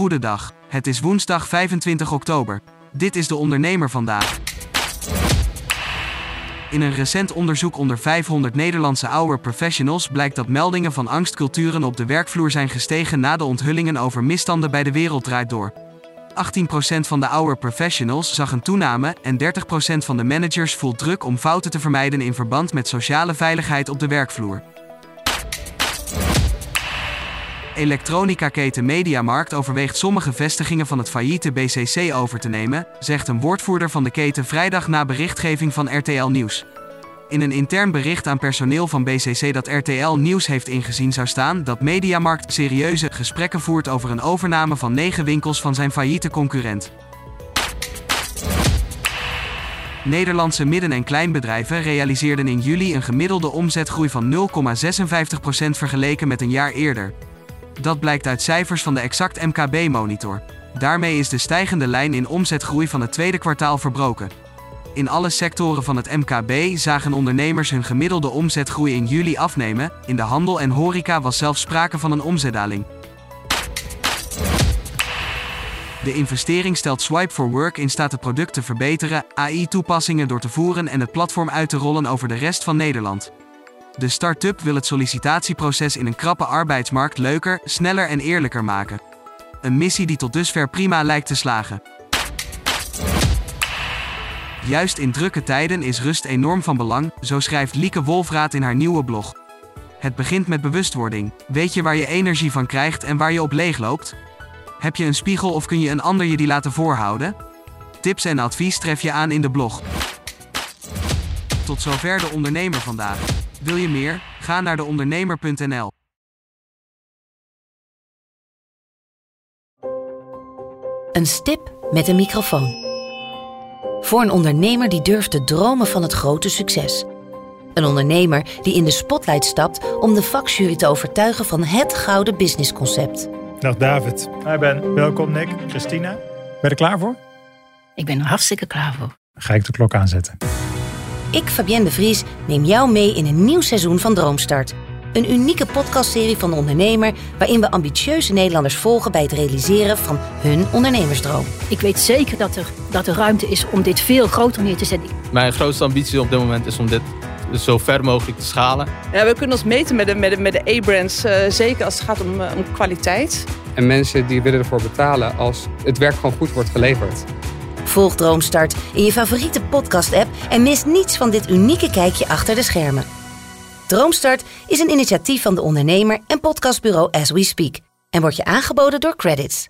Goedendag. Het is woensdag 25 oktober. Dit is de ondernemer vandaag. In een recent onderzoek onder 500 Nederlandse ouder professionals blijkt dat meldingen van angstculturen op de werkvloer zijn gestegen na de onthullingen over misstanden bij de wereld draait door. 18% van de ouder professionals zag een toename en 30% van de managers voelt druk om fouten te vermijden in verband met sociale veiligheid op de werkvloer. Elektronica-keten Mediamarkt overweegt sommige vestigingen van het failliete BCC over te nemen, zegt een woordvoerder van de keten vrijdag na berichtgeving van RTL Nieuws. In een intern bericht aan personeel van BCC dat RTL Nieuws heeft ingezien zou staan dat Mediamarkt serieuze gesprekken voert over een overname van negen winkels van zijn failliete concurrent. Nederlandse midden- en kleinbedrijven realiseerden in juli een gemiddelde omzetgroei van 0,56% vergeleken met een jaar eerder. Dat blijkt uit cijfers van de Exact MKB-monitor. Daarmee is de stijgende lijn in omzetgroei van het tweede kwartaal verbroken. In alle sectoren van het MKB zagen ondernemers hun gemiddelde omzetgroei in juli afnemen. In de handel en horeca was zelfs sprake van een omzetdaling. De investering stelt Swipe for Work in staat het product te verbeteren, AI-toepassingen door te voeren en het platform uit te rollen over de rest van Nederland. De start-up wil het sollicitatieproces in een krappe arbeidsmarkt leuker, sneller en eerlijker maken. Een missie die tot dusver prima lijkt te slagen. Juist in drukke tijden is rust enorm van belang, zo schrijft Lieke Wolfraat in haar nieuwe blog. Het begint met bewustwording. Weet je waar je energie van krijgt en waar je op leegloopt? Heb je een spiegel of kun je een ander je die laten voorhouden? Tips en advies tref je aan in de blog. Tot zover de ondernemer vandaag. Wil je meer? Ga naar deondernemer.nl. Een stip met een microfoon. Voor een ondernemer die durft te dromen van het grote succes. Een ondernemer die in de spotlight stapt om de vakjury te overtuigen van het gouden businessconcept. Dag David. Hi Ben. Welkom Nick. Christina. Ben je er klaar voor? Ik ben er hartstikke klaar voor. Dan ga ik de klok aanzetten. Ik, Fabienne de Vries, neem jou mee in een nieuw seizoen van Droomstart. Een unieke podcastserie van de ondernemer waarin we ambitieuze Nederlanders volgen bij het realiseren van hun ondernemersdroom. Ik weet zeker dat er, dat er ruimte is om dit veel groter neer te zetten. Mijn grootste ambitie op dit moment is om dit zo ver mogelijk te schalen. Ja, we kunnen ons meten met de, met de, met de A-brands, uh, zeker als het gaat om, uh, om kwaliteit. En mensen die willen ervoor betalen als het werk gewoon goed wordt geleverd. Volg Droomstart in je favoriete podcast-app en mis niets van dit unieke kijkje achter de schermen. Droomstart is een initiatief van de ondernemer en podcastbureau As We Speak en wordt je aangeboden door Credits.